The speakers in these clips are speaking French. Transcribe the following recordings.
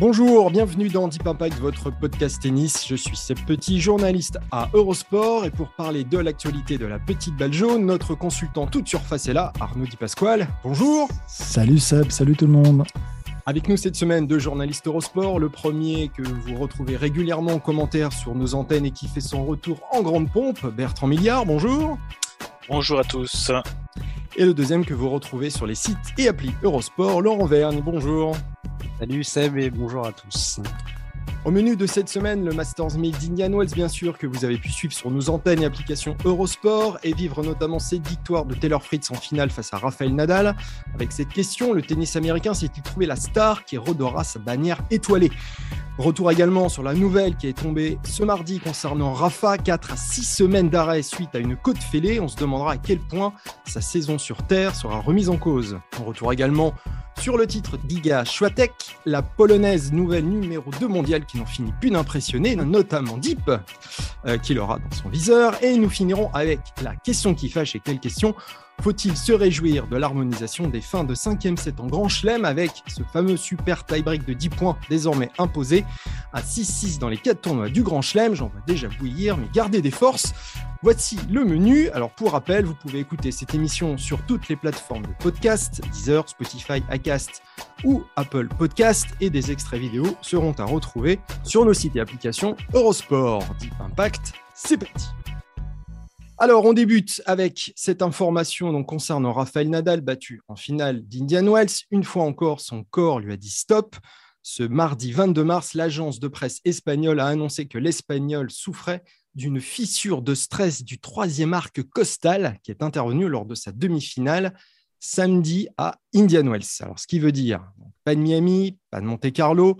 Bonjour, bienvenue dans Deep Impact, votre podcast tennis. Je suis Seb Petit, journaliste à Eurosport. Et pour parler de l'actualité de la petite balle jaune, notre consultant toute surface est là, Arnaud Di Pasquale. Bonjour. Salut Seb, salut tout le monde. Avec nous cette semaine, deux journalistes Eurosport. Le premier que vous retrouvez régulièrement en commentaire sur nos antennes et qui fait son retour en grande pompe, Bertrand Milliard. Bonjour. Bonjour à tous. Et le deuxième que vous retrouvez sur les sites et applis Eurosport, Laurent Vergne. Bonjour. Salut Seb et bonjour à tous. Au menu de cette semaine, le Masters Made d'Indian Wells, bien sûr, que vous avez pu suivre sur nos antennes et applications Eurosport et vivre notamment cette victoire de Taylor Fritz en finale face à Rafael Nadal. Avec cette question, le tennis américain s'est-il trouvé la star qui redora sa bannière étoilée? Retour également sur la nouvelle qui est tombée ce mardi concernant Rafa, 4 à 6 semaines d'arrêt suite à une côte fêlée. On se demandera à quel point sa saison sur Terre sera remise en cause. On retour également sur le titre d'Iga Swiatek, la polonaise nouvelle numéro 2 mondiale qui n'en finit plus d'impressionner, notamment Deep, euh, qui l'aura dans son viseur. Et nous finirons avec la question qui fâche et quelle question faut-il se réjouir de l'harmonisation des fins de 5e set en Grand Chelem avec ce fameux super tie-break de 10 points désormais imposé à 6-6 dans les 4 tournois du Grand Chelem? J'en vois déjà bouillir, mais gardez des forces. Voici le menu. Alors pour rappel, vous pouvez écouter cette émission sur toutes les plateformes de podcast, Deezer, Spotify, Acast ou Apple Podcast et des extraits vidéo seront à retrouver sur nos sites et applications Eurosport. Deep Impact, c'est parti. Alors, on débute avec cette information concernant Rafael Nadal battu en finale d'Indian Wells. Une fois encore, son corps lui a dit stop. Ce mardi 22 mars, l'agence de presse espagnole a annoncé que l'Espagnol souffrait d'une fissure de stress du troisième arc costal qui est intervenu lors de sa demi-finale samedi à Indian Wells. Alors, ce qui veut dire pas de Miami, pas de Monte Carlo,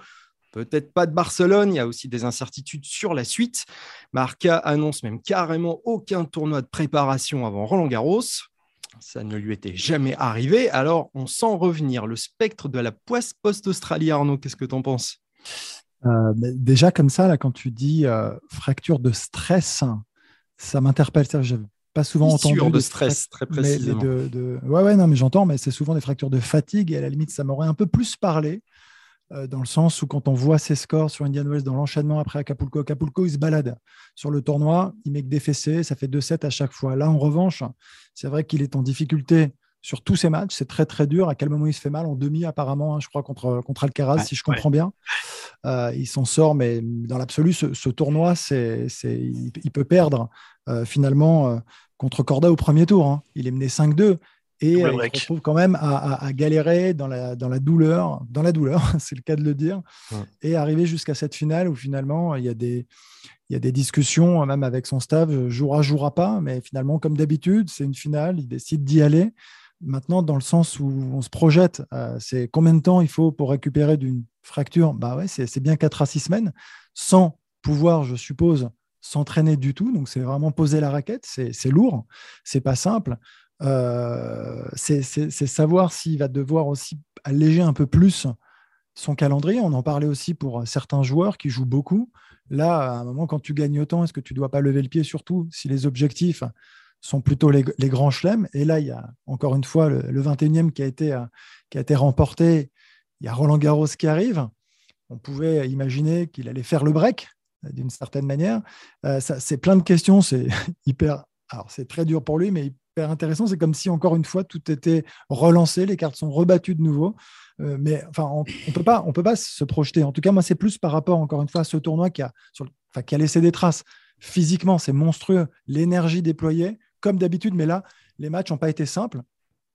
Peut-être pas de Barcelone, il y a aussi des incertitudes sur la suite. Marca annonce même carrément aucun tournoi de préparation avant Roland Garros. Ça ne lui était jamais arrivé. Alors, on sent revenir le spectre de la poisse post-Australie, Arnaud. Qu'est-ce que tu en penses? Euh, Déjà, comme ça, là, quand tu dis euh, fracture de stress, ça m'interpelle. Je pas souvent entendu de, de stress, très précisément. De, de... Ouais, ouais, non, mais j'entends, mais c'est souvent des fractures de fatigue. Et à la limite, ça m'aurait un peu plus parlé. Euh, dans le sens où quand on voit ses scores sur Indian Wells dans l'enchaînement après Acapulco, Acapulco, il se balade sur le tournoi, il met que des fessées, ça fait 2-7 à chaque fois. Là, en revanche, c'est vrai qu'il est en difficulté sur tous ses matchs, c'est très très dur. À quel moment il se fait mal? En demi, apparemment, hein, je crois, contre, contre Alcaraz, si je comprends bien. Euh, il s'en sort, mais dans l'absolu, ce, tournoi, c'est, il, peut perdre euh, finalement contre Corda au premier tour. Hein. Il est mené 5-2 et euh, il se retrouve quand même à, galérer dans la, dans la douleur, dans la douleur, c'est le cas de le dire, et arriver jusqu'à cette finale où finalement il y a des, il y a des discussions, même avec son staff, jouera, jouera pas, mais finalement, comme d'habitude, c'est une finale, il décide d'y aller. Maintenant, dans le sens où on se projette, euh, c'est combien de temps il faut pour récupérer d'une fracture? Bah ouais, c'est bien 4 à 6 semaines, sans pouvoir, je suppose, s'entraîner du tout. Donc, c'est vraiment poser la raquette, c'est lourd, c'est pas simple. Euh, c'est savoir s'il va devoir aussi alléger un peu plus son calendrier. On en parlait aussi pour certains joueurs qui jouent beaucoup. Là, à un moment, quand tu gagnes autant, est-ce que tu ne dois pas lever le pied, surtout si les objectifs sont plutôt les, grands chelems? Et là, il y a encore une fois le, 21e qui a, été, qui a été remporté. Il y a Roland Garros qui arrive. On pouvait imaginer qu'il allait faire le break d'une certaine manière. Euh, c'est plein de questions. C'est hyper. Alors, c'est très dur pour lui, mais intéressant. C'est comme si, encore une fois, tout était relancé, les cartes sont rebattues de nouveau. Euh, mais enfin, on ne peut, pas, on peut pas se projeter. En tout cas, moi, c'est plus par rapport, encore une fois, à ce tournoi qui a, sur, qui a laissé des traces. Physiquement, c'est monstrueux. L'énergie déployée, comme d'habitude, mais là, les matchs n'ont pas été simples.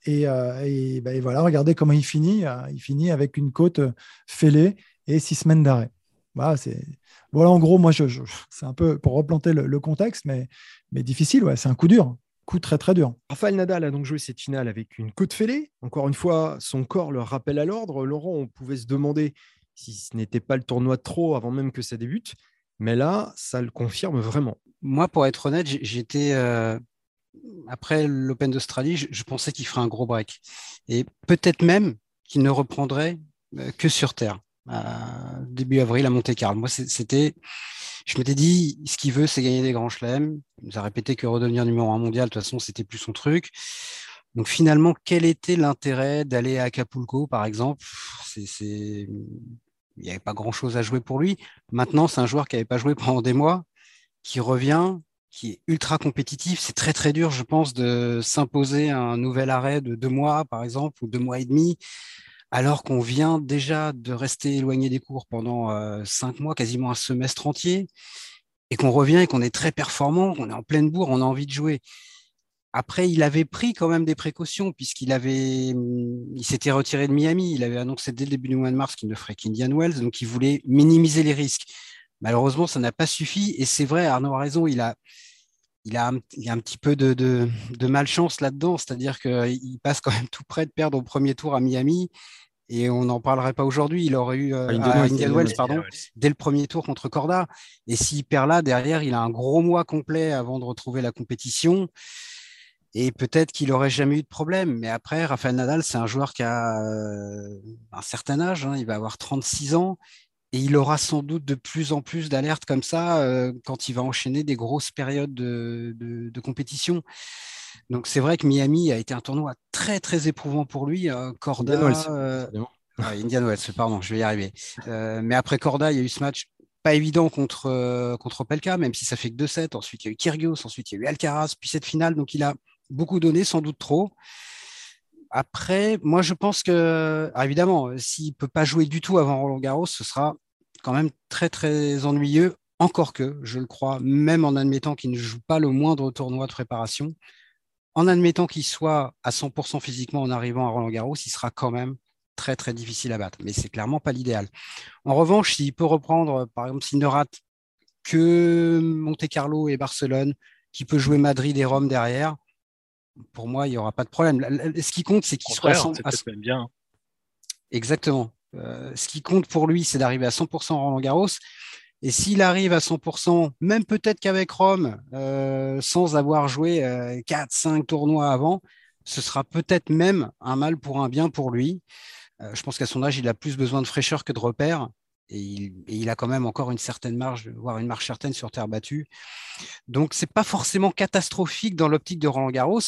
Et, euh, ben, voilà, regardez comment il finit. Euh, il finit avec une côte fêlée et six semaines d'arrêt. Voilà, c'est voilà en gros, moi, je, c'est un peu pour replanter le, contexte, mais, mais difficile, ouais, c'est un coup dur, coup très très dur. Rafael Nadal a donc joué cette finale avec une côte fêlée. Encore une fois, son corps le rappelle à l'ordre. Laurent, on pouvait se demander si ce n'était pas le tournoi de trop avant même que ça débute, mais là, ça le confirme vraiment. Moi, pour être honnête, j'étais euh, après l'Open d'Australie, je, pensais qu'il ferait un gros break et peut-être même qu'il ne reprendrait euh, que sur terre début avril à Monte Carlo. Moi, c'était, je m'étais dit, ce qu'il veut, c'est gagner des grands chelems. Il nous a répété que redevenir numéro un mondial, de toute façon, c'était plus son truc. Donc finalement, quel était l'intérêt d'aller à Acapulco, par exemple? Il n'y avait pas grand-chose à jouer pour lui. Maintenant, c'est un joueur qui n'avait pas joué pendant des mois, qui revient, qui est ultra compétitif. C'est très très dur, je pense, de s'imposer un nouvel arrêt de deux mois, par exemple, ou deux mois et demi alors qu'on vient déjà de rester éloigné des cours pendant euh, cinq mois, quasiment un semestre entier, et qu'on revient et qu'on est très performant, qu'on est en pleine bourre, on a envie de jouer. Après, il avait pris quand même des précautions puisqu'il avait, il s'était retiré de Miami. Il avait annoncé dès le début du mois de mars qu'il ne ferait qu'Indian Wells, donc il voulait minimiser les risques. Malheureusement, ça n'a pas suffi. Et c'est vrai, Arnaud a raison. Il a, il a, un, il a un petit peu de, de, malchance là-dedans, c'est-à-dire qu'il passe quand même tout près de perdre au premier tour à Miami. Et on n'en parlerait pas aujourd'hui. Il aurait eu euh, Indian, Wells, pardon, dès le premier tour contre Corda. Et s'il perd là, derrière, il a un gros mois complet avant de retrouver la compétition. Et peut-être qu'il n'aurait jamais eu de problème. Mais après, Rafael Nadal, c'est un joueur qui a euh, un certain âge. Hein. il va avoir 36 ans. Et il aura sans doute de plus en plus d'alertes comme ça euh, quand il va enchaîner des grosses périodes de, compétition. Donc c'est vrai que Miami a été un tournoi très très éprouvant pour lui. Euh, Corda, Indian Wells, euh, pardon, je vais y arriver. mais après Corda, il y a eu ce match pas évident contre, contre Pelka, même si ça fait que 2-7. Ensuite, il y a eu Kyrgios, ensuite il y a eu Alcaraz, puis cette finale. Donc il a beaucoup donné, sans doute trop. Après, moi, je pense que, ah, évidemment, s'il ne peut pas jouer du tout avant Roland Garros, ce sera quand même très, très ennuyeux. Encore que, je le crois, même en admettant qu'il ne joue pas le moindre tournoi de préparation, en admettant qu'il soit à 100% physiquement en arrivant à Roland Garros, il sera quand même très, très difficile à battre. Mais c'est clairement pas l'idéal. En revanche, s'il peut reprendre, par exemple, s'il ne rate que Monte Carlo et Barcelone, qui peut jouer Madrid et Rome derrière, pour moi, il n'y aura pas de problème. Ce qui compte, c'est qu'il soit à 100%. bien. Exactement. Euh, ce qui compte pour lui, c'est d'arriver à 100% Roland Garros. Et s'il arrive à 100%, même peut-être qu'avec Rome, euh, sans avoir joué 4-5 euh, tournois avant, ce sera peut-être même un mal pour un bien pour lui. je pense qu'à son âge, il a plus besoin de fraîcheur que de repères. Et il, et il, a quand même encore une certaine marge, voire une marge certaine sur terre battue. Donc, ce n'est pas forcément catastrophique dans l'optique de Roland Garros,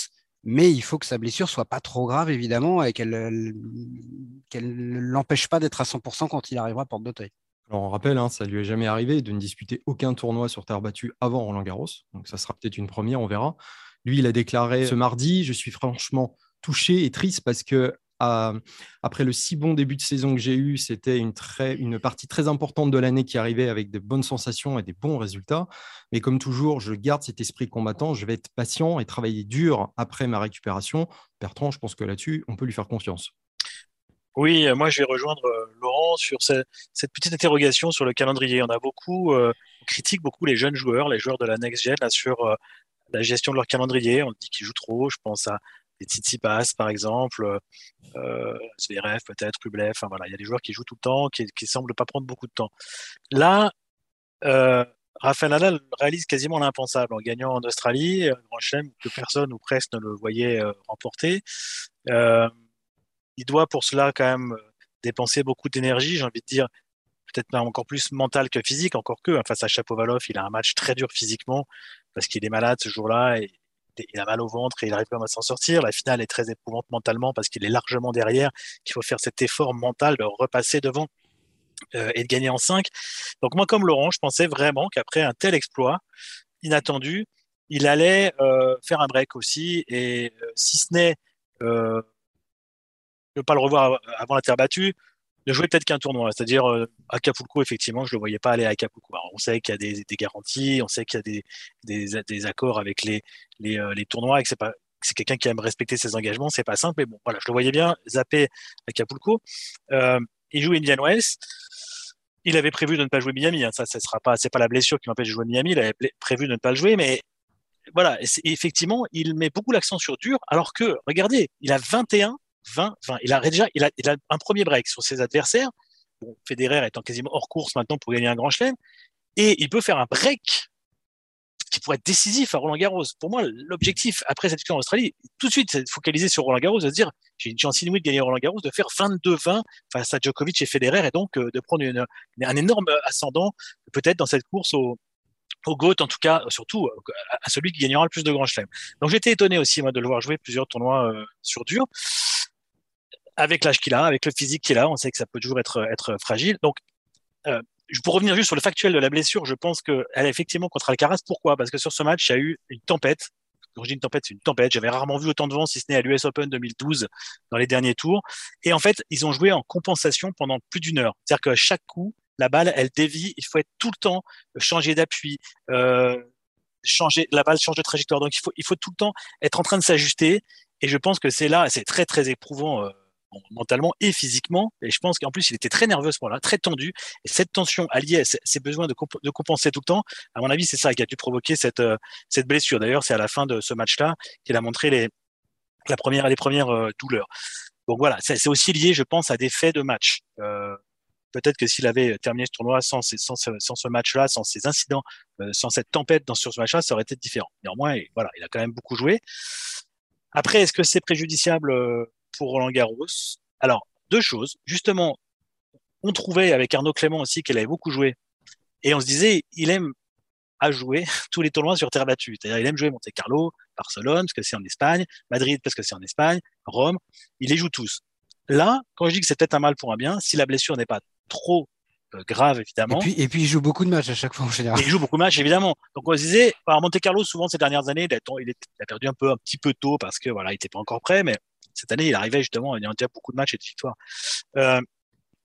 mais il faut que sa blessure soit pas trop grave, évidemment, et qu'elle ne l'empêche pas d'être à 100% quand il arrivera à Porte d'Auteuil. Alors on rappelle, hein, ça lui est jamais arrivé de ne disputer aucun tournoi sur terre battue avant Roland Garros, donc ça sera peut-être une première, on verra. Lui, il a déclaré ce mardi, je suis franchement touché et triste parce que après le si bon début de saison que j'ai eu, c'était une, une partie très importante de l'année qui arrivait avec de bonnes sensations et des bons résultats. Mais comme toujours, je garde cet esprit combattant, je vais être patient et travailler dur après ma récupération. Bertrand, je pense que là-dessus, on peut lui faire confiance. Oui, moi je vais rejoindre euh, Laurent sur cette petite interrogation sur le calendrier. On a beaucoup, euh, on critique beaucoup les jeunes joueurs, les joueurs de la next gen sur euh, la gestion de leur calendrier. On dit qu'ils jouent trop. Je pense à des Tsitsipas par exemple, euh, Zverev peut-être, Rublev, voilà, il y a des joueurs qui jouent tout le temps, qui, qui semblent pas prendre beaucoup de temps. Là, euh, Rafael Nadal réalise quasiment l'impensable en gagnant en Australie, un grand chelem que personne ou presque ne le voyait euh, remporter. Euh, il doit pour cela quand même dépenser beaucoup d'énergie, j'ai envie de dire, peut-être encore plus mental que physique, encore que hein, face à Chapovalov, il a un match très dur physiquement parce qu'il est malade ce jour-là et il a mal au ventre et il arrive pas à s'en sortir. La finale est très éprouvante mentalement parce qu'il est largement derrière, qu'il faut faire cet effort mental de repasser devant euh, et de gagner en 5. Donc moi, comme Laurent, je pensais vraiment qu'après un tel exploit inattendu, il allait euh, faire un break aussi. Et euh, si ce n'est ne pas le revoir avant la terre battue, de jouer peut-être qu'un tournoi. C'est-à-dire, euh, Acapulco, effectivement, je ne le voyais pas aller à Acapulco. on sait qu'il y a des, garanties, on sait qu'il y a des, des, des, accords avec les, les, euh, les tournois et que c'est pas c'est quelqu'un qui aime respecter ses engagements, c'est pas simple, mais bon, voilà, je le voyais bien zapper Acapulco. Euh, il joue Indian Wells. il avait prévu de ne pas jouer Miami. Hein. Ça, ce sera pas, c'est pas la blessure qui m'empêche de jouer Miami. Il avait prévu de ne pas le jouer, mais voilà. effectivement, il met beaucoup l'accent sur dur, alors que, regardez, il a 21, 20, 20. Il a déjà, il a, il a un premier break sur ses adversaires. Bon, Federer étant quasiment hors course maintenant pour gagner un grand chelem. Et il peut faire un break qui pourrait être décisif à Roland Garros. Pour moi, l'objectif après cette victoire en Australie, tout de suite, c'est de focaliser sur Roland Garros, de se dire j'ai une chance inouïe de gagner Roland Garros, de faire 22-20 face à Djokovic et Federer, et donc euh, de prendre une, un énorme ascendant peut-être dans cette course au, au GOAT, en tout cas, surtout euh, à celui qui gagnera le plus de grands chelems. Donc j'étais étonné aussi moi de le voir jouer plusieurs tournois euh, sur dur. Avec l'âge qu'il a, avec le physique qu'il a, on sait que ça peut toujours être, être fragile. Donc, euh, pour revenir juste sur le factuel de la blessure, je pense qu'elle est effectivement contre Alcaraz. Pourquoi? Parce que sur ce match, il y a eu une tempête. Quand je dis une tempête, c'est une tempête. J'avais rarement vu autant de vent, si ce n'est à l'US Open 2012, dans les derniers tours. Et en fait, ils ont joué en compensation pendant plus d'une heure. C'est-à-dire qu'à chaque coup, la balle, elle dévie. Il faut être tout le temps changer d'appui, euh, changer, la balle change de trajectoire. Donc, il faut, il faut tout le temps être en train de s'ajuster. Et je pense que c'est là, c'est très, très éprouvant. Euh, mentalement et physiquement. Et je pense qu'en plus, il était très nerveux ce moment-là, très tendu. Et cette tension alliée à ses besoins de, compenser tout le temps, à mon avis, c'est ça qui a dû provoquer cette, euh, cette blessure. D'ailleurs, c'est à la fin de ce match-là qu'il a montré les, la première, les premières euh, douleurs. Donc voilà, c'est aussi lié, je pense, à des faits de match. Euh, Peut-être que s'il avait terminé ce tournoi sans, sans, sans ce match-là, sans ces incidents, euh, sans cette tempête dans, sur ce match-là, ça aurait été différent. Néanmoins, voilà, il a quand même beaucoup joué. Après, est-ce que c'est préjudiciable pour Roland Garros. Alors, deux choses. Justement, on trouvait avec Arnaud Clément aussi qu'elle avait beaucoup joué. Et on se disait, il aime à jouer tous les tournois sur terre battue. C'est-à-dire, il aime jouer Monte Carlo, Barcelone, parce que c'est en Espagne, Madrid, parce que c'est en Espagne, Rome. Il les joue tous. Là, quand je dis que c'est peut-être un mal pour un bien, si la blessure n'est pas trop euh, grave, évidemment. Et puis, et puis, il joue beaucoup de matchs à chaque fois en général. il joue beaucoup de matchs, évidemment. Donc, on se disait, alors Monte Carlo, souvent ces dernières années, il a, il a perdu un peu, un petit peu tôt parce que voilà, il était pas encore prêt, mais cette année, il arrivait justement, il y a déjà beaucoup de matchs et de victoires. Euh,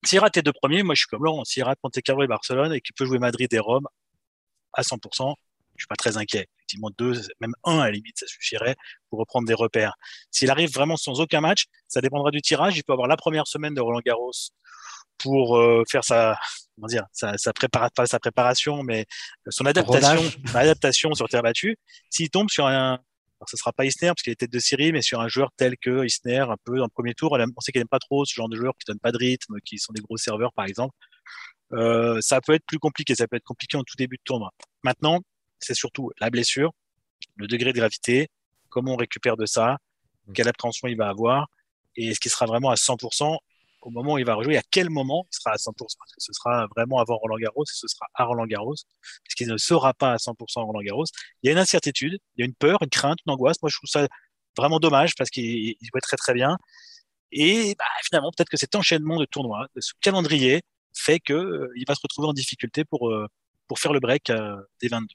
s'il rate les deux premiers, moi je suis comme Laurent, s'il rate Monte Carlo et Barcelone et qu'il peut jouer Madrid et Rome à 100%, je suis pas très inquiet. Effectivement, deux, même un à la limite, ça suffirait pour reprendre des repères. S'il arrive vraiment sans aucun match, ça dépendra du tirage. Il peut avoir la première semaine de Roland Garros pour euh, faire sa, comment dire, sa, sa, sa préparation, mais son adaptation, son adaptation sur terre battue. S'il tombe sur un, alors, ce sera pas Isner parce qu'il est tête de série, mais sur un joueur tel que Isner, un peu dans le premier tour, on sait qu'il n'aime pas trop ce genre de joueurs qui donnent pas de rythme, qui sont des gros serveurs, par exemple. Euh, ça peut être plus compliqué, ça peut être compliqué en tout début de tournoi. Maintenant, c'est surtout la blessure, le degré de gravité, comment on récupère de ça, mmh. quelle appréhension il va avoir, et est-ce qu'il sera vraiment à 100% au moment où il va rejouer, à quel moment il sera à 100%. Parce que ce sera vraiment avant Roland Garros et ce sera à Roland Garros, puisqu'il ne sera pas à 100% à Roland Garros. Il y a une incertitude, il y a une peur, une crainte, une angoisse. Moi, je trouve ça vraiment dommage parce qu'il jouait très très bien. Et bah, finalement, peut-être que cet enchaînement de tournois, de ce calendrier, fait qu'il euh, va se retrouver en difficulté pour, euh, pour faire le break euh, des 22.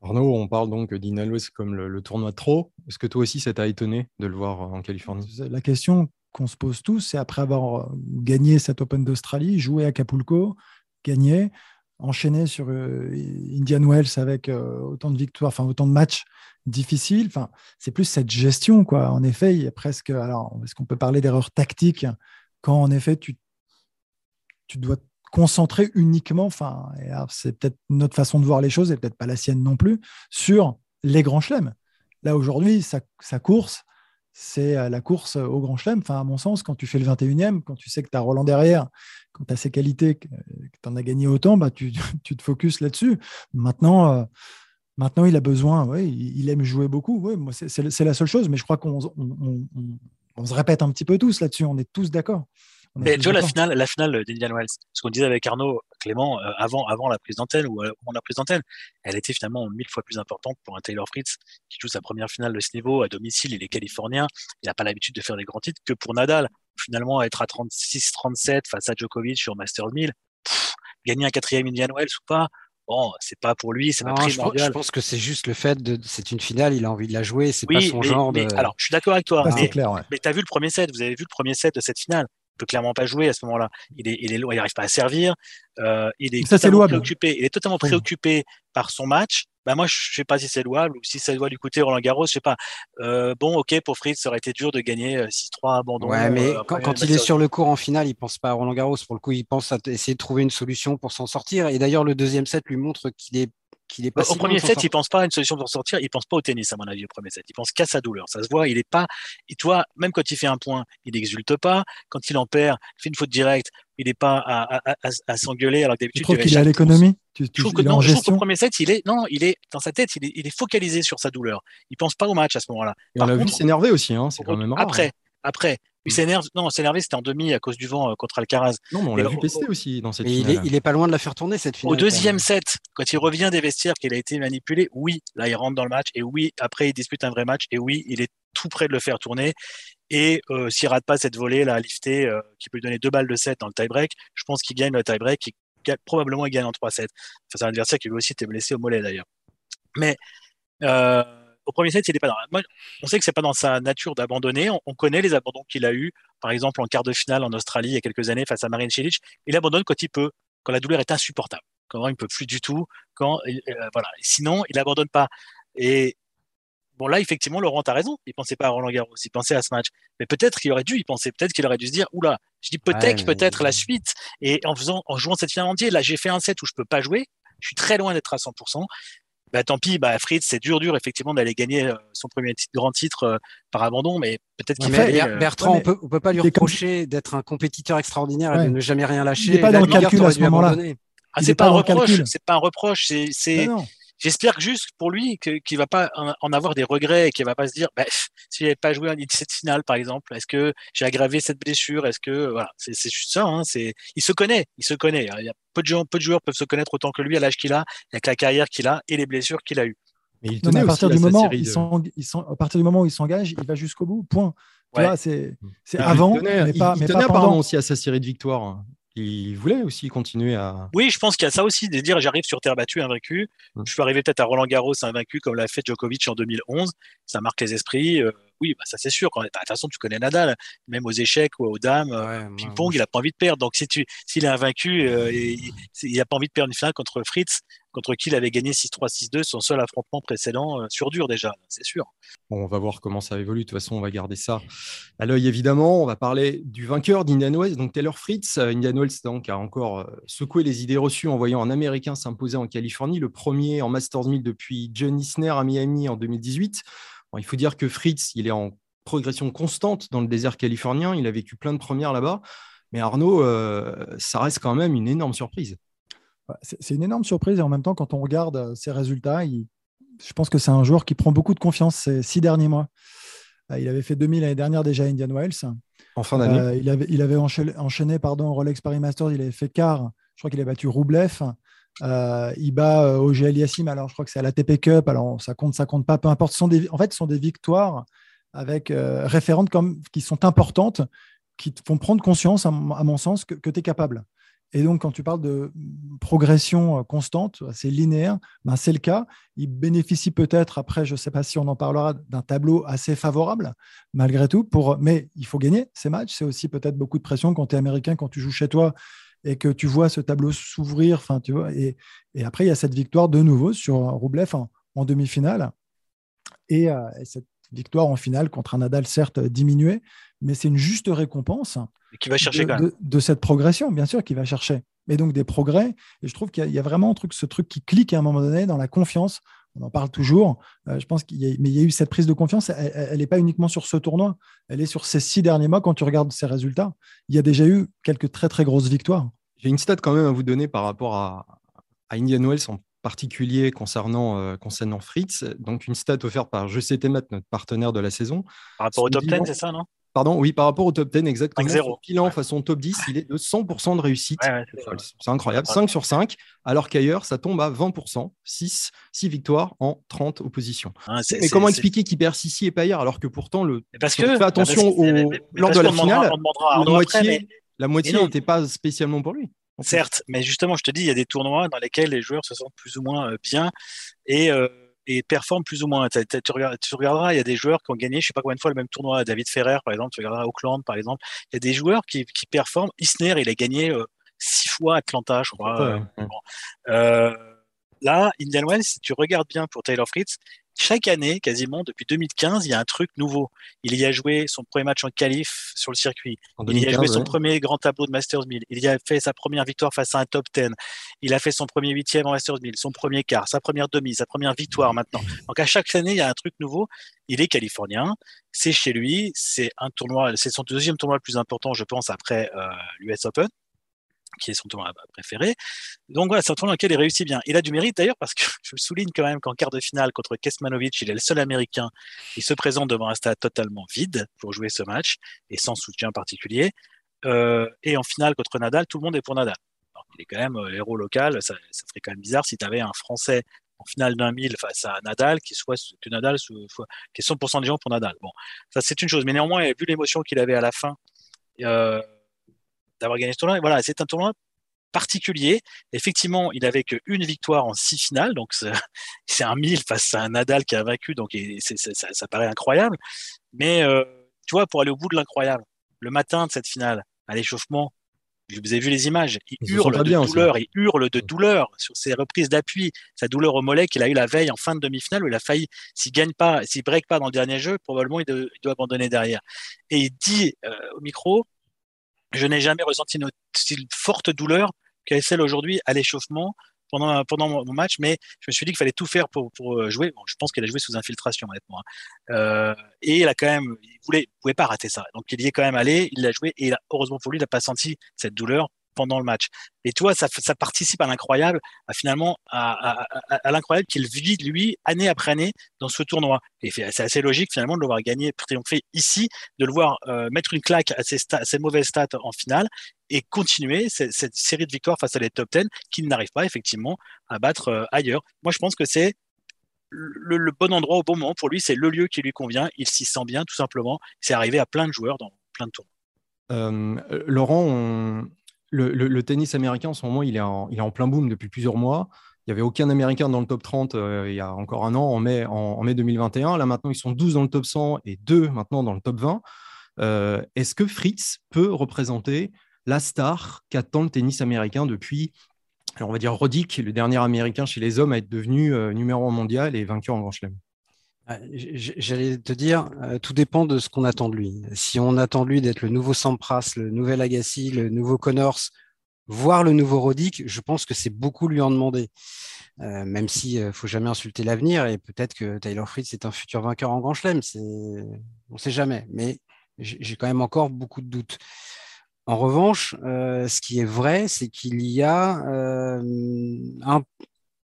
Arnaud, on parle donc d'Inalwes comme le, le, tournoi de trop. Est-ce que toi aussi, ça t'a étonné de le voir en Californie? La question qu'on se pose tous, c'est après avoir euh, gagné cet Open d'Australie, joué à Acapulco, gagné, enchaîné sur euh, Indian Wells avec euh, autant de victoires, enfin autant de matchs difficiles. Enfin, c'est plus cette gestion, quoi. En effet, il y a presque. Alors, est-ce qu'on peut parler d'erreur tactique quand en effet tu, tu dois te concentrer uniquement, enfin, c'est peut-être notre façon de voir les choses et peut-être pas la sienne non plus, sur les grands chelems. Là aujourd'hui, sa, sa course, c'est euh, la course au Grand Chelem. Enfin, à mon sens, quand tu fais le 21e, quand tu sais que tu as Roland derrière, quand tu as ces qualités, que, tu en as gagné autant, bah, tu, te focuses là-dessus. Maintenant, euh, maintenant, il a besoin, ouais, il, aime jouer beaucoup. Ouais, c'est la seule chose, mais je crois qu'on on, se répète un petit peu tous là-dessus. On est tous d'accord. Mais tu vois, la finale, la finale d'Indian Wells, ce qu'on disait avec Arnaud Clément euh, avant, avant la prise d'antenne ou avant la prise d'antenne, elle était finalement mille fois plus importante pour un Taylor Fritz qui joue sa première finale de ce niveau à domicile. Il est californien, il n'a pas l'habitude de faire des grands titres que pour Nadal. Finalement, être à 36-37 face à Djokovic sur Masters 1000, gagner un quatrième Indian Wells ou pas, bon, c'est pas pour lui, c'est pas primordial. Je pense que c'est juste le fait de, c'est une finale, il a envie de la jouer, c'est pas son genre de. Alors, je suis d'accord avec toi. mais, mais tu as vu le premier set, vous avez vu le premier set de cette finale peut clairement pas jouer à ce moment-là. Il est, il est, il n'arrive pas à servir. Euh, il est ça, totalement préoccupé. Il est totalement préoccupé par son match. bah moi je sais pas si c'est louable ou si ça doit lui coûter Roland Garros, je sais pas. Euh, bon, ok, pour Fritz, ça aurait été dur de gagner 6-3 abandon. Ouais, mais quand, quand il est sur le court en finale, il pense pas à Roland Garros. Pour le coup, il pense à essayer de trouver une solution pour s'en sortir. Et d'ailleurs, le deuxième set lui montre qu'il est qu'il est pas au premier set, il pense pas à une solution pour sortir. Il pense pas au tennis, à mon avis, au premier set. Il pense qu'à sa douleur. Ça se voit. Il est pas. Et toi, même quand il fait un point, il n'exulte pas. Quand il en perd, il fait une faute directe. Il n'est pas à, à, à, à s'engueuler. Alors que d'habitude, Tu trouves qu'il est à l'économie? Tu, tu, je trouve que non, je trouve qu'au premier set, il est non, il est dans sa tête, il est, il est focalisé sur sa douleur. Il pense pas au match à ce moment-là. Et on l'a vu s'énerver aussi, hein, c'est quand même rare. après, hein. après, il s'énerve. Non, s'énerver, c'était en demi à cause du vent euh, contre Alcaraz. Non, mais on l'a au- vu pester aussi dans cette Mais il est, finale. il est pas loin de la faire tourner cette finale. Au deuxième set, quand il revient des vestiaires, qu'il a été manipulé, oui, là, il rentre dans le match. Et oui, après, il dispute un vrai match. Et oui, il est tout près de le faire tourner. Et euh, s'il rate pas cette volée, là, lifté, euh, qui peut lui donner deux balles de set dans le tie-break, je pense qu'il gagne le tie-break. Il gagne- probablement, il gagne en 3-7. Face à un adversaire qui lui aussi était blessé au mollet, d'ailleurs. Mais euh, au premier set, il est pas dans. On sait que c'est pas dans sa nature d'abandonner. On, on connaît les abandons qu'il a eu, par exemple en quart de finale en Australie il y a quelques années face à Marin Cilic. Il abandonne quand il peut, quand la douleur est insupportable, quand il peut plus du tout, quand euh, voilà. Sinon, il abandonne pas. Et bon là, effectivement, Laurent a raison. Il pensait pas à Roland Garros, il pensait à ce match. Mais peut-être qu'il aurait dû y penser. Peut-être qu'il aurait dû se dire, oula, je dis peut-être, Ouais, peut-être la suite. Et en faisant, en jouant cette finale entière, là, j'ai fait un set où je peux pas jouer. Je suis très loin d'être à 100%. Bah, tant pis, bah, Fritz, c'est dur, dur, effectivement, d'aller gagner euh, son premier titre, grand titre euh, par abandon, mais peut-être qu'il Mais fallait, Ber- euh, Bertrand, ouais, on peut, on peut pas lui reprocher d'être un compétiteur extraordinaire et Ouais. de ne jamais rien lâcher. Il est pas Là, dans le calcul à ce moment-là. ah, c'est est pas pas un reproche, c'est pas un reproche, c'est, c'est, Ah non. J'espère que juste pour lui qu'il va pas en avoir des regrets et qu'il va pas se dire, bah, si j'avais pas joué en cette finale, par exemple, est-ce que j'ai aggravé cette blessure? Est-ce que voilà, c'est juste ça. Hein, c'est, il se connaît, il se connaît. Il y a peu de gens, peu de joueurs peuvent se connaître autant que lui à l'âge qu'il a, avec la carrière qu'il a et les blessures qu'il a eues. Mais il Non, mais à partir du moment, série il de- s'eng- il s'en- à partir du moment où il s'engage, il va jusqu'au bout. Point. Tu Ouais. vois, c'est c'est Ah, avant, il tenait, mais pas, il mais tenait pas apparemment pendant. aussi à sa série de victoires. Il voulait aussi continuer à. Oui, je pense qu'il y a ça aussi, de dire j'arrive sur terre battue, invaincu. Mm. Je peux arriver peut-être à Roland Garros invaincu comme l'a fait Djokovic en 2011. Ça marque les esprits. euh, oui, bah, ça c'est sûr. Quand- bah, De toute façon, tu connais Nadal, même aux échecs ou aux dames. euh, Ouais, ping-pong, il a pas envie de perdre. Donc, si tu, s'il est invaincu, euh, et- il- il a pas envie de perdre une finale contre Fritz, contre qui il avait gagné 6-3, 6-2, son seul affrontement précédent euh, sur dur déjà, c'est sûr. On va voir comment ça évolue. De toute façon, on va garder ça à l'œil, évidemment. On va parler du vainqueur d'Indian Wells, donc Taylor Fritz. Euh, Indian Wells donc, a encore euh, secoué les idées reçues en voyant un Américain s'imposer en Californie, le premier en Masters 1000 depuis John Isner à Miami en 2018. Bon, il faut dire que Fritz, il est en progression constante dans le désert californien. Il a vécu plein de premières là-bas. Mais Arnaud, ça reste quand même une énorme surprise. Ouais, C'est une énorme surprise et en même temps, quand on regarde euh, ses résultats, il- je pense que c'est un joueur qui prend beaucoup de confiance ces six derniers mois. Euh, Il avait fait 2000 l'année dernière déjà à Indian Wells. En fin d'année. Euh, il avait, il avait enchaîné, enchaîné, pardon, Rolex Paris Masters, il avait fait quart. Je crois qu'il a battu Roublev. Euh, il bat euh, au GL Yassim, alors je crois que c'est à la TP Cup. Alors ça compte, ça compte pas, peu importe. Ce sont des, en fait, ce sont des victoires avec référentes comme, qui sont importantes, qui te font prendre conscience, à mon, à mon sens, que, tu es capable. Et donc, quand tu parles de progression euh, constante, c'est linéaire, ben c'est le cas. Il bénéficie peut-être, après, je ne sais pas si on en parlera, d'un tableau assez favorable, malgré tout. Pour... Mais il faut gagner ces matchs. C'est aussi peut-être beaucoup de pression quand tu es américain, quand tu joues chez toi et que tu vois ce tableau s'ouvrir. Et, après, il y a cette victoire de nouveau sur Roublev en, demi-finale. Et, euh, et, cette victoire en finale contre un Nadal, certes diminué, mais c'est une juste récompense et qui va chercher de, quand même. De, de, cette progression, bien sûr, qui va chercher. Mais donc des progrès. Et je trouve qu'il y, y, a vraiment un truc, ce truc qui clique à un moment donné dans la confiance. On en parle toujours. Euh, je pense qu'il y a, mais il y a eu cette prise de confiance. Elle n'est pas uniquement sur ce tournoi. Elle est sur ces six derniers mois. Quand tu regardes ses résultats, il y a déjà eu quelques très très grosses victoires. J'ai une stat quand même à vous donner par rapport à, à Indian Wells en particulier concernant, euh, concernant Fritz. Donc, une stat offerte par Je sais Math, notre partenaire de la saison. Par rapport au top 10, c'est ça, non? Pardon, oui, par rapport au top 10, exactement. 5-0. Son bilan face à son top 10, il est de 100% de réussite. Ouais, ouais, c'est incroyable. 5 sur 5, alors qu'ailleurs, ça tombe à 20%. 6, 6 victoires en 30 oppositions. Ah, Mais comment expliquer qu'il perd Sissi et pas hier, alors que pourtant, le... parce que, fait attention parce au... mais, lors de la finale, la moitié, après, mais... la moitié n'était pas spécialement pour lui. Certes, mais justement, je te dis, il y a des tournois dans lesquels les joueurs se sentent plus ou moins bien et, euh, et performent plus ou moins. T as, t as, tu, regardes, tu, regarderas, il y a des joueurs qui ont gagné, je sais pas combien de fois, le même tournoi. David Ferrer, par exemple, tu regarderas Auckland, par exemple. Il y a des joueurs qui, qui performent. Isner, il a gagné euh, six fois Atlanta, je crois. Ouais, ouais. Bon. Euh, là, Indian Wells, si tu regardes bien pour Taylor Fritz, chaque année, quasiment depuis 2015, il y a un truc nouveau. Il y a joué son premier match en qualif sur le circuit. il y a joué son premier grand tableau de Masters 1000. Il y a fait sa première victoire face à un top 10. Il a fait son premier huitième en Masters 1000, son premier quart, sa première demi, sa première victoire maintenant. Donc à chaque année, il y a un truc nouveau. Il est californien, c'est chez lui, c'est un tournoi, c'est son deuxième tournoi le plus important, je pense, après euh, l'US Open qui est son tournoi préféré. Donc voilà, c'est un tournoi dans lequel il réussit bien. Il a du mérite d'ailleurs parce que je souligne quand même qu'en quart de finale contre Kesmanovic, il est le seul Américain. Il se présente devant un stade totalement vide pour jouer ce match et sans soutien particulier. Euh, et en finale contre Nadal, tout le monde est pour Nadal. il est quand même euh, l'héros local. Ça, serait quand même bizarre si tu avais un Français en finale d'un mille face à Nadal qui soit que Nadal soit, qui est 100% des gens pour Nadal. Bon, ça c'est une chose. Mais néanmoins, vu l'émotion qu'il avait à la fin. Euh, d'avoir gagné ce tournoi. voilà, c'est un tournoi particulier. Effectivement, il n'avait qu'une victoire en six finales, donc c'est un mille face à un Nadal qui a vaincu, donc ça, paraît incroyable. Mais euh, tu vois, pour aller au bout de l'incroyable, le matin de cette finale, à l'échauffement, vous avez vu les images, il hurle de douleur, il hurle de douleur sur ses reprises d'appui, sa douleur au mollet qu'il a eu la veille en fin de demi-finale où il a failli, s'il gagne pas, s'il break pas dans le dernier jeu, probablement il, doit abandonner derrière. Et il dit euh, au micro, je n'ai jamais ressenti une aussi forte douleur qu'elle celle aujourd'hui à l'échauffement pendant, pendant mon match, mais je me suis dit qu'il fallait tout faire pour, pour euh, jouer. Bon, je pense qu'elle a joué sous infiltration, honnêtement. Hein. Euh, et il a quand même, il voulait, pouvait pas rater ça. Donc il y est quand même allé, il l'a joué, et il a, heureusement pour lui, il n'a pas senti cette douleur pendant le match. Et toi, ça, participe à l'incroyable, à finalement à, l'incroyable qu'il vit lui année après année dans ce tournoi. Et c'est assez logique finalement de le voir gagner, triompher ici, de le voir euh, mettre une claque à ses, mauvaises stats en finale et continuer cette, série de victoires face à les top 10 qu'il n'arrive pas effectivement à battre euh, ailleurs. Moi, je pense que c'est le, bon endroit au bon moment pour lui, c'est le lieu qui lui convient. Il s'y sent bien, tout simplement. C'est arrivé à plein de joueurs dans plein de tournois. Euh, Laurent, on, le, tennis américain en ce moment, il est en, plein boom depuis plusieurs mois. Il n'y avait aucun Américain dans le top 30 euh, il y a encore un an, en mai, en, mai 2021. Là, maintenant, ils sont 12 dans le top 100 et 2 maintenant dans le top 20. Euh, est-ce que Fritz peut représenter la star qu'attend le tennis américain depuis, on va dire Roddick, le dernier Américain chez les hommes à être devenu euh, numéro 1 mondial et vainqueur en Grand Chelem? J'allais te dire, tout dépend de ce qu'on attend de lui. Si on attend de lui d'être le nouveau Sampras, le nouvel Agassi, le nouveau Connors, voire le nouveau Roddick, je pense que c'est beaucoup lui en demander. Euh, même si ne faut jamais insulter l'avenir et peut-être que Taylor Fritz est un futur vainqueur en Grand Chelem, on ne sait jamais. Mais j'ai quand même encore beaucoup de doutes. En revanche, euh, ce qui est vrai, c'est qu'il y a euh, un,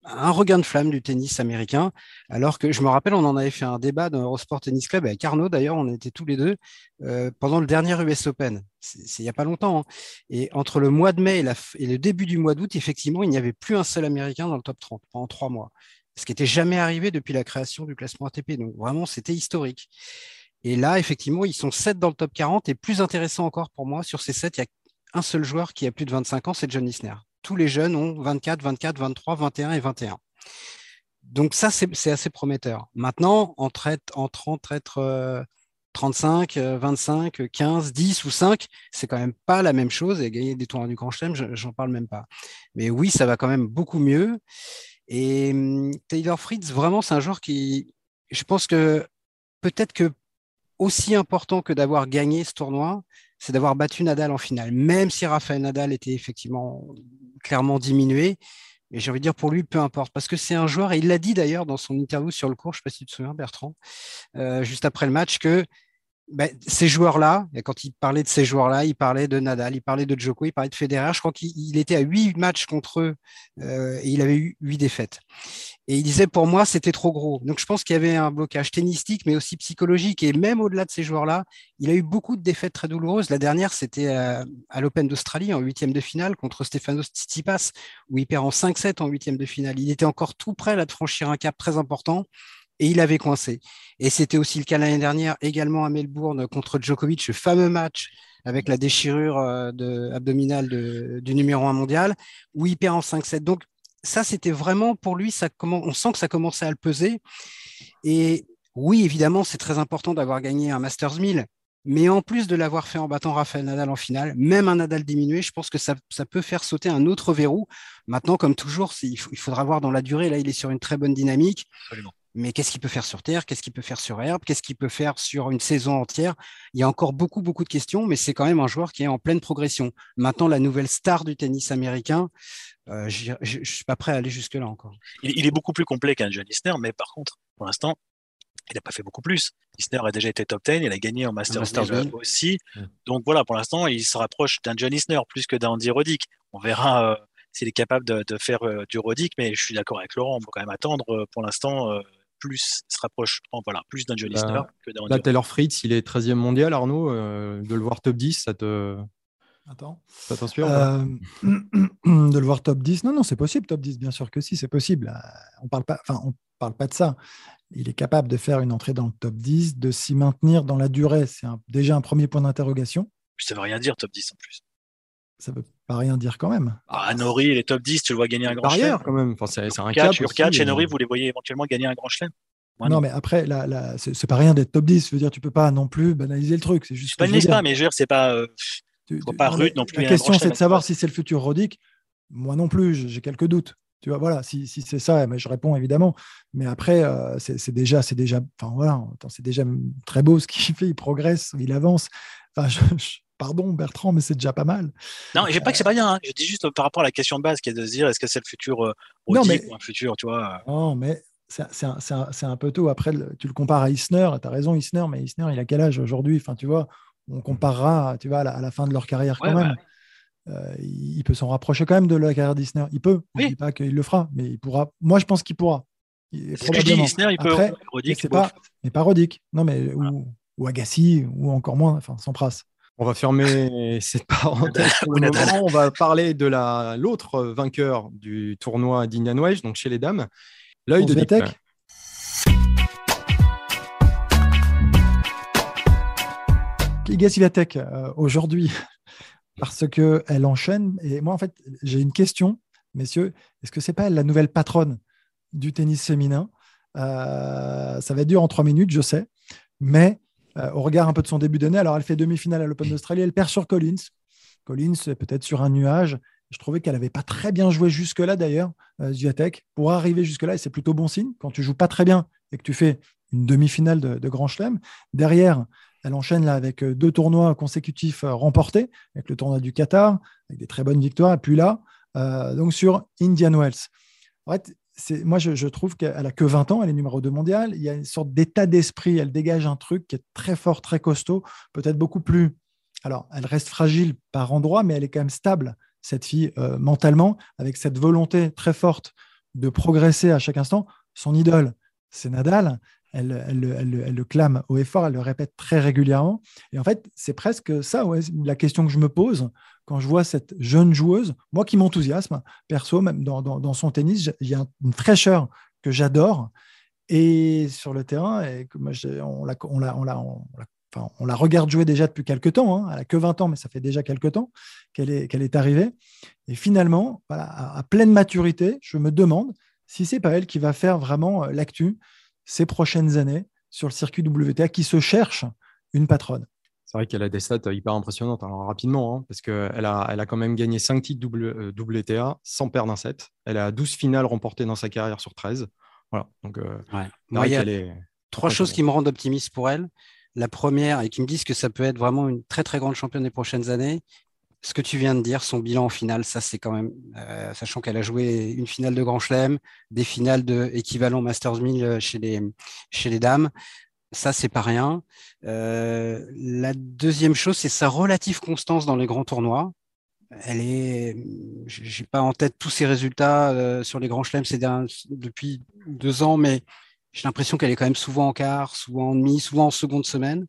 un regain de flamme du tennis américain, alors que je me rappelle, on en avait fait un débat dans Eurosport Tennis Club avec Arnaud, d'ailleurs, on était tous les deux euh, pendant le dernier US Open, c'est il n'y a pas longtemps. Hein. Et entre le mois de mai et, le début du mois d'août, effectivement, il n'y avait plus un seul Américain dans le top 30 pendant trois mois, ce qui n'était jamais arrivé depuis la création du classement ATP. Donc vraiment, c'était historique. Et là, effectivement, ils sont sept dans le top 40 et plus intéressant encore pour moi, sur ces sept, il y a un seul joueur qui a plus de 25 ans, c'est John Isner tous les jeunes ont 24, 24, 23, 21 et 21. Donc ça, c'est assez prometteur. Maintenant, entre, entre, être 35, 25, 15, 10 ou 5, c'est quand même pas la même chose. Et gagner des tournois du Grand Chelem, j'en parle même pas. Mais oui, ça va quand même beaucoup mieux. Et hum, Taylor Fritz, vraiment, c'est un joueur qui, je pense que peut-être que aussi important que d'avoir gagné ce tournoi, c'est d'avoir battu Nadal en finale, même si Rafael Nadal était effectivement clairement diminué. Et j'ai envie de dire pour lui, peu importe, parce que c'est un joueur, et il l'a dit d'ailleurs dans son interview sur le cours, je ne sais pas si tu te souviens, Bertrand, euh, juste après le match, que ben, ces joueurs-là, quand il parlait de ces joueurs-là, il parlait de Nadal, il parlait de Djoko, il parlait de Federer. Je crois qu'il était à huit matchs contre eux euh, et il avait eu huit défaites. Et il disait pour moi c'était trop gros. Donc je pense qu'il y avait un blocage tennistique, mais aussi psychologique. Et même au-delà de ces joueurs-là, il a eu beaucoup de défaites très douloureuses. La dernière, c'était à, l'Open d'Australie en huitième de finale contre Stefanos Tsitsipas, où il perd en 5-7 en huitième de finale. Il était encore tout près là, de franchir un cap très important et il avait coincé. Et c'était aussi le cas l'année dernière, également à Melbourne contre Djokovic, ce fameux match avec la déchirure euh, abdominale du numéro un mondial, où il perd en 5-7. Donc, ça, c'était vraiment pour lui, on sent que ça commençait à le peser. Et oui, évidemment, c'est très important d'avoir gagné un Masters 1000, Mais en plus de l'avoir fait en battant Rafael Nadal en finale, même un Nadal diminué, je pense que ça, peut faire sauter un autre verrou. Maintenant, comme toujours, il, faudra voir dans la durée. Là, il est sur une très bonne dynamique. Mais qu'est-ce qu'il peut faire sur terre? Qu'est-ce qu'il peut faire sur herbe? Qu'est-ce qu'il peut faire sur une saison entière? Il y a encore beaucoup, beaucoup de questions, mais c'est quand même un joueur qui est en pleine progression. Maintenant, la nouvelle star du tennis américain, euh, je ne suis pas prêt à aller jusque-là encore. Il, est beaucoup plus complet qu'un John Isner, mais par contre, pour l'instant, il n'a pas fait beaucoup plus. Isner a déjà été top 10, il a gagné en Masters, aussi. Mm. Donc voilà, pour l'instant, il se rapproche d'un John Isner plus que d'un Andy Roddick. On verra euh, s'il est capable de, faire euh, du Roddick, mais je suis d'accord avec Laurent, on peut quand même attendre pour l'instant plus se rapproche voilà, plus d'un Johnny bah, que d'un Là, Taylor Fritz, il est 13e mondial, Arnaud. Euh, de le voir top 10, ça te. Attends. Ça t'inspire euh, De le voir top 10 Non, non, c'est possible, top 10, bien sûr que si, c'est possible. Euh, on parle pas, enfin, on parle pas de ça. Il est capable de faire une entrée dans le top 10, de s'y maintenir dans la durée. C'est déjà un premier point d'interrogation. Ça veut rien dire, top 10 en plus. Ça veut pas rien dire quand même. Ah, Nori, les top 10, tu le vois gagner un grand chelem. quand même. Enfin, c'est, un catch. Sur catch et Nori, vous les voyez éventuellement gagner un grand chelem. non, mais après, là, là, c'est, pas rien d'être top 10. Je veux dire, tu peux pas non plus banaliser le truc. C'est juste. Je banalise pas, mais je veux dire, c'est pas, euh, pas rude non plus. La question, c'est de savoir si c'est le futur Rodic. Moi non plus, j'ai quelques doutes. Tu vois, voilà, si, si c'est ça, mais je réponds évidemment. Mais après, euh, c'est, déjà, c'est déjà, enfin voilà, c'est déjà très beau ce qu'il fait. Il progresse, il avance. Enfin, je, pardon Bertrand, mais c'est déjà pas mal. Non, j'ai pas que c'est pas bien. Hein. Je dis juste par rapport à la question de base qui est de se dire est-ce que c'est le futur euh, non, mais... ou un futur, tu vois euh. Non, mais c'est un, peu tôt. Après, tu le compares à Isner, tu as raison, Isner, mais Isner, il a quel âge aujourd'hui? Enfin, tu vois, on comparera tu vois, à la, fin de leur carrière quand même. Euh, il peut s'en rapprocher quand même de la carrière d'Isner. Il peut. Je ne dis pas qu'il le fera, mais il pourra. Moi, je pense qu'il pourra. Je dis, Isner, il peut. Après, pas, mais pas Rodic. Non, mais ou, ou Agassi, ou encore moins, enfin, Sampras. On va fermer cette parenthèse pour le moment. On va parler de l'autre vainqueur du tournoi d'Indian Wells, donc chez les dames, l'œil de Tech. Iga Swiatek euh, aujourd'hui parce qu'elle enchaîne. Et moi, en fait, j'ai une question, messieurs. Est-ce que c'est pas la nouvelle patronne du tennis féminin? Euh, Ça va être dur en trois minutes, je sais. Mais euh, au regard un peu de son début d'année. Alors, elle fait demi-finale à l'Open d'Australie, elle perd sur Collins. Collins, peut-être sur un nuage. Je trouvais qu'elle n'avait pas très bien joué jusque-là, d'ailleurs, euh, Pour arriver jusque-là, et c'est plutôt bon signe, quand tu joues pas très bien et que tu fais une demi-finale de, Grand Chelem. Derrière, elle enchaîne là avec euh, deux tournois consécutifs euh, remportés, avec le tournoi du Qatar, avec des très bonnes victoires. Et puis là, donc sur Indian Wells. Moi, je, trouve qu'elle a que 20 ans, elle est numéro 2 mondial. Il y a une sorte d'état d'esprit, elle dégage un truc qui est très fort, très costaud, peut-être beaucoup plus. Alors, elle reste fragile par endroits, mais elle est quand même stable, cette fille, euh, mentalement, avec cette volonté très forte de progresser à chaque instant. Son idole, c'est Nadal. Elle, le clame au effort, elle le répète très régulièrement. Et en fait, c'est presque ça, la question que je me pose quand je vois cette jeune joueuse, moi qui m'enthousiasme, perso, même dans, son tennis, il y a une fraîcheur que j'adore. Et sur le terrain, et on, la, regarde jouer déjà depuis quelques temps. Hein. Elle n'a que 20 ans, mais ça fait déjà quelques temps qu'elle est, arrivée. Et finalement, à, pleine maturité, je me demande si c'est pas elle qui va faire vraiment euh, l'actu ces prochaines années sur le circuit WTA, qui se cherche une patronne. C'est vrai qu'elle a des stats hyper impressionnantes. Alors rapidement, hein, parce qu'elle a, elle a quand même gagné 5 titres WTA euh, sans perdre un set. Elle a 12 finales remportées dans sa carrière sur 13. Voilà. Donc, euh, il y a trois choses qui me rendent optimiste pour elle. La première, et qui me disent que ça peut être vraiment une très très grande championne des prochaines années, ce que tu viens de dire, son bilan en finale, ça c'est quand même, euh, sachant qu'elle a joué une finale de Grand Chelem, des finales de équivalent Masters 1000 chez les, chez les dames, ça, c'est pas rien. Euh, la deuxième chose, c'est sa relative constance dans les grands tournois. Elle est, j'ai pas en tête tous ses résultats euh, sur les grands chelems depuis deux ans, mais j'ai l'impression qu'elle est quand même souvent en quart, souvent en demi, souvent en seconde semaine.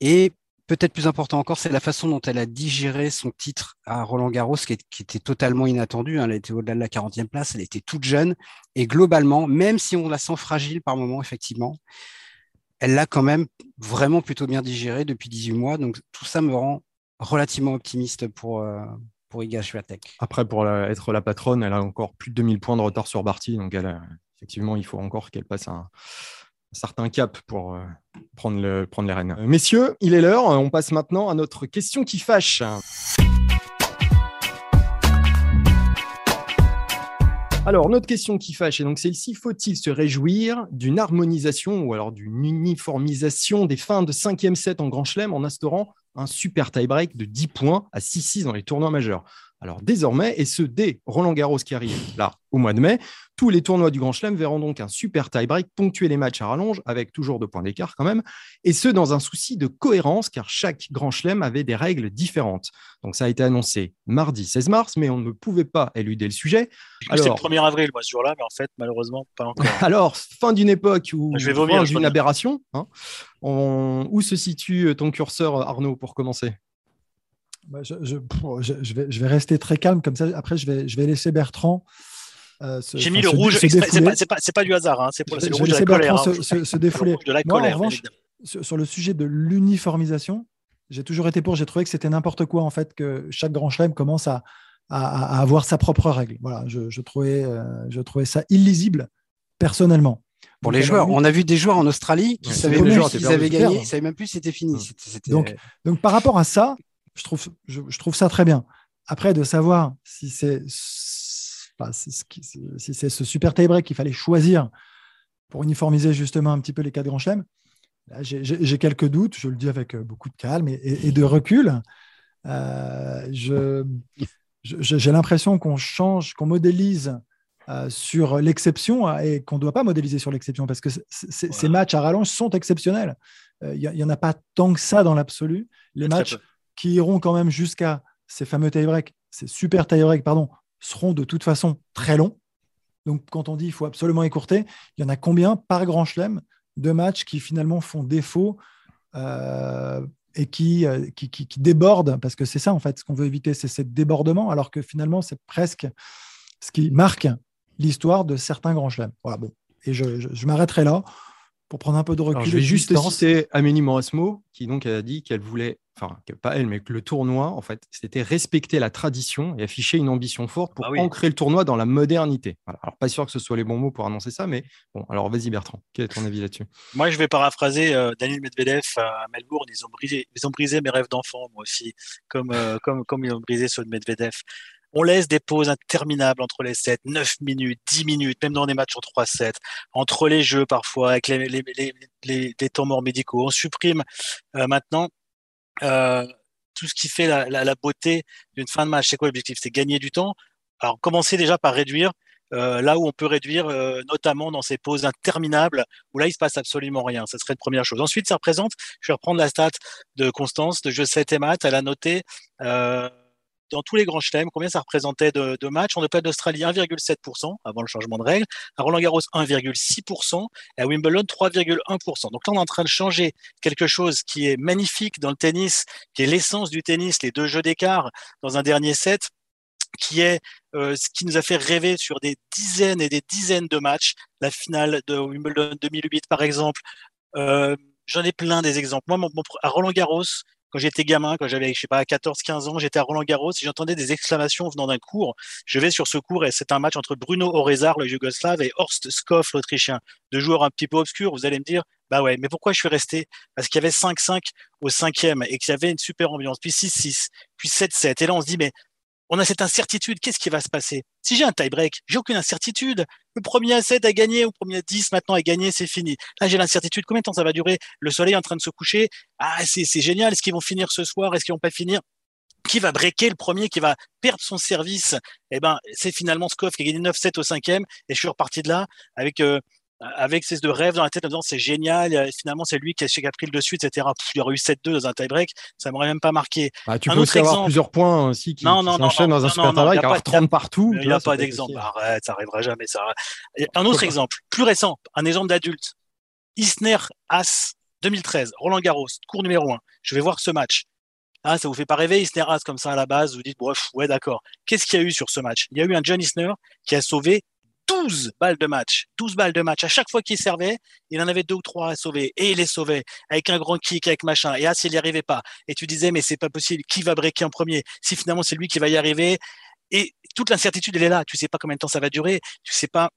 Et peut-être plus important encore, c'est la façon dont elle a digéré son titre à Roland Garros, qui, était totalement inattendu. Hein. Elle était au-delà de la 40e place, elle était toute jeune. Et globalement, même si on la sent fragile par moment, effectivement, elle l'a quand même vraiment plutôt bien digéré depuis 18 mois. Donc tout ça me rend relativement optimiste pour, euh, pour Iga Swiatek. Après, pour être la patronne, elle a encore plus de 2000 points de retard sur Barty. Donc effectivement, il faut encore qu'elle passe un, certain cap pour, euh, prendre, le, prendre les rênes. Messieurs, il est l'heure. On passe maintenant à notre question qui fâche. Alors, notre question qui fâche, et donc celle-ci, faut-il se réjouir d'une harmonisation ou alors d'une uniformisation des fins de cinquième set en Grand Chelem en instaurant un super tie-break de 10 points à 6-6 dans les tournois majeurs? Alors désormais, et ce dès Roland Garros qui arrive là au mois de mai, tous les tournois du Grand Chelem verront donc un super tie-break ponctuer les matchs à rallonge avec toujours deux points d'écart quand même, et ce dans un souci de cohérence car chaque Grand Chelem avait des règles différentes. Donc ça a été annoncé mardi 16 mars, mais on ne pouvait pas éluder le sujet. C'est le 1er avril, moi, ce jour-là, mais en fait, malheureusement, pas encore. Alors, fin d'une époque ou fin d'une aberration. Hein, où se situe ton curseur, Arnaud, pour commencer? Bah, je, je, vais, je, vais, rester très calme comme ça. Après, je vais, je vais laisser Bertrand. Euh, J'ai mis le rouge, c'est pas, pas, du hasard, hein, c'est pour le rouge de la colère. Bertrand hein. se, défouler. Moi, en revanche, sur, le sujet de l'uniformisation, j'ai toujours été pour. J'ai trouvé que c'était n'importe quoi en fait que chaque grand chelem commence à, à, avoir sa propre règle. Voilà, je, trouvais, euh, je trouvais ça illisible personnellement. Pour les joueurs, on a vu des joueurs en Australie qui savaient même plus s'ils avaient gagné, ils savaient même plus si c'était fini. Donc, donc par rapport à ça, je trouve, je, trouve ça très bien. Après, de savoir si c'est si ce super tie-break qu'il fallait choisir pour uniformiser justement un petit peu les quatre grands chelems, j'ai quelques doutes, je le dis avec euh, beaucoup de calme et, de recul. Euh, j'ai l'impression qu'on change, qu'on modélise euh, sur l'exception et qu'on ne doit pas modéliser sur l'exception parce que ces matchs à rallonge sont exceptionnels. Il n'y en a pas tant que ça dans l'absolu. Les matchs qui iront quand même jusqu'à ces fameux tie-break, ces super tie-break, pardon, seront de toute façon très longs. Donc, quand on dit qu'il faut absolument écourter, il y en a combien par grand chelem de matchs qui finalement font défaut euh, et qui, euh, qui, débordent? Parce que c'est ça, en fait, ce qu'on veut éviter, c'est ces débordements, alors que finalement, c'est presque ce qui marque l'histoire de certains grands chelems. Voilà, bon. Et je m'arrêterai là pour prendre un peu de recul. je vais juste citer Amélie Morasmo, qui donc a dit qu'elle voulait, enfin pas elle, mais que le tournoi, en fait, c'était respecter la tradition et afficher une ambition forte pour ah ancrer le tournoi dans la modernité. Alors pas sûr que ce soit les bons mots pour annoncer ça, mais bon, alors vas-y Bertrand, quel est ton avis là-dessus? Moi, je vais paraphraser euh, Daniel Medvedev à Melbourne. Ils ont brisé, ils ont brisé mes rêves d'enfant, moi aussi, comme, euh, comme, comme ils ont brisé ceux de Medvedev on laisse des pauses interminables entre les 7, 9 minutes, 10 minutes, même dans des matchs en 3-7, entre les jeux parfois, avec les, les, les, les temps morts médicaux. On supprime euh, maintenant euh, tout ce qui fait la, la, la beauté d'une fin de match. C'est quoi l'objectif? C'est gagner du temps? Alors, commencer déjà par réduire euh, là où on peut réduire, euh, notamment dans ces pauses interminables, où là, il se passe absolument rien. Ça serait une première chose. Ensuite, ça représente, je vais reprendre la stat de Constance de jeu 7 et maths. Elle a noté euh, dans tous les grands chelems, combien ça représentait de, de matchs? En Open d'Australie, 1,7% avant le changement de règle. À Roland Garros, 1,6%. Et à Wimbledon, 3,1%. Donc là, on est en train de changer quelque chose qui est magnifique dans le tennis, qui est l'essence du tennis, les deux jeux d'écart dans un dernier set qui est euh, ce qui nous a fait rêver sur des dizaines et des dizaines de matchs. La finale de Wimbledon 2008, par exemple. Euh, J'en ai plein des exemples. Moi, à Roland Garros, quand j'étais gamin, quand j'avais, je sais pas, 14, 15 ans, j'étais à Roland Garros j'entendais des exclamations venant d'un cours. Je vais sur ce cours et c'est un match entre Bruno Orezar, le Yougoslave, et Horst Skoff, l'Autrichien. Deux joueurs un petit peu obscurs. Vous allez me dire, bah ouais, mais pourquoi je suis resté? Parce qu'il y avait 5-5 au cinquième et qu'il y avait une super ambiance. Puis 6-6, puis 7-7. Et là, on se dit, mais on a cette incertitude. Qu'est-ce qui va se passer? Si j'ai un tie-break, j'ai aucune incertitude. Le premier à 7 a gagné, ou le premier à 10 maintenant a gagné, c'est fini. Là, j'ai l'incertitude. Combien de temps ça va durer? Le soleil est en train de se coucher. Ah, c'est génial. Est-ce qu'ils vont finir ce soir? Est-ce qu'ils vont pas finir? Qui va breaker? Le premier, qui va perdre son service, eh ben, c'est finalement Skoff qui a gagné 9-7 au cinquième, et je suis reparti de là avec euh, avec ces deux rêves dans la tête en disant c'est génial, finalement c'est lui qui a, qui a, pris le dessus, etc. il y aurait eu 7-2 dans un tie-break, ça m'aurait même pas marqué. Bah, tu un peux aussi avoir plusieurs points aussi qui, non, non, s'enchaînent dans un super tie-break, avoir 30 partout. Il n'y a pas d'exemple. Arrête, ça arrivera jamais. Ça... Un autre exemple, plus récent, un exemple d'adulte. Isner As 2013, Roland Garros, cours numéro 1. Je vais voir ce match. Ah, ça vous fait pas rêver, Isner As comme ça à la base, vous dites, bref, ouais, d'accord. Qu'est-ce qu'il y a eu sur ce match? Il y a eu un John Isner qui a sauvé 12 balles de match. 12 balles de match. À chaque fois qu'il servait, il en avait deux ou trois à sauver. Et il les sauvait. Avec un grand kick, avec machin. Et ah, s'il n'y arrivait pas. Et tu disais, mais c'est pas possible. Qui va breaker en premier? Si finalement c'est lui qui va y arriver. Et toute l'incertitude, elle est là. Tu sais pas combien de temps ça va durer. Tu sais pas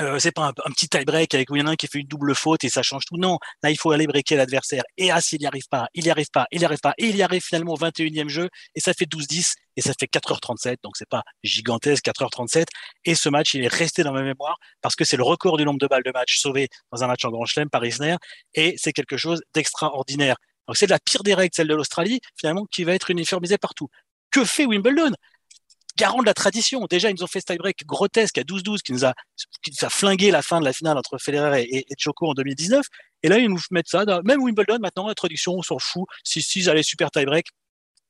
euh, c'est pas un, petit tie-break avec où il y en a un qui fait une double faute et ça change tout. Non, là, il faut aller breaker l'adversaire. Et ah, s'il n'y arrive pas, il n'y arrive pas, il n'y arrive pas, et il y arrive finalement au 21e jeu, et ça fait 12-10, et ça fait 4h37, donc c'est pas gigantesque, 4h37. Et ce match, il est resté dans ma mémoire parce que c'est le record du nombre de balles de match sauvées dans un match en Grand Chelem par Isner, et c'est quelque chose d'extraordinaire. Donc c'est de la pire des règles, celle de l'Australie, finalement, qui va être uniformisée partout. Que fait Wimbledon? Garant de la tradition. Déjà, ils nous ont fait ce tie-break grotesque à 12-12 qui nous a, qui nous a flingué la fin de la finale entre Federer et, et, Choco en 2019. Et là, ils nous mettent ça. même Wimbledon, maintenant, la tradition, on s'en fout. Si, si, allez, super tie-break.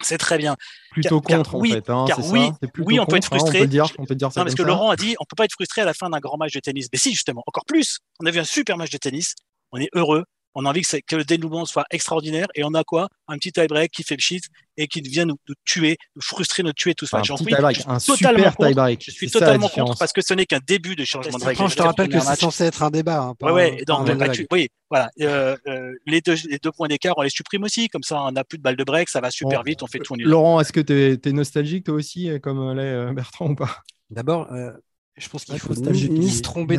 C'est très bien. Plutôt contre, en oui, fait. Hein, car oui, oui, on peut être frustré. Hein, on peut dire, on peut dire non, parce que Laurent a dit, on peut pas être frustré à la fin d'un grand match de tennis. Mais si, justement, encore plus. On a vu un super match de tennis. On est heureux on a envie que, que, le dénouement soit extraordinaire et on a quoi? Un petit tie-break qui fait le shit et qui vient nous, tuer, nous frustrer, nous tuer tout ce match. Un petit tie-break, un super tie-break. Je suis totalement contre parce que ce n'est qu'un début de changement de règle. Je te rappelle que c'est censé être un débat. Hein, ouais, oui, voilà. Euh, euh, les, deux, les deux points d'écart, on les supprime aussi. Comme ça, on n'a plus de balle de break, ça va super vite, on fait tout nul. Laurent, est-ce que tu es, nostalgique toi aussi, comme l'est Bertrand ou pas? D'abord, je pense qu'il faut ni, se tromper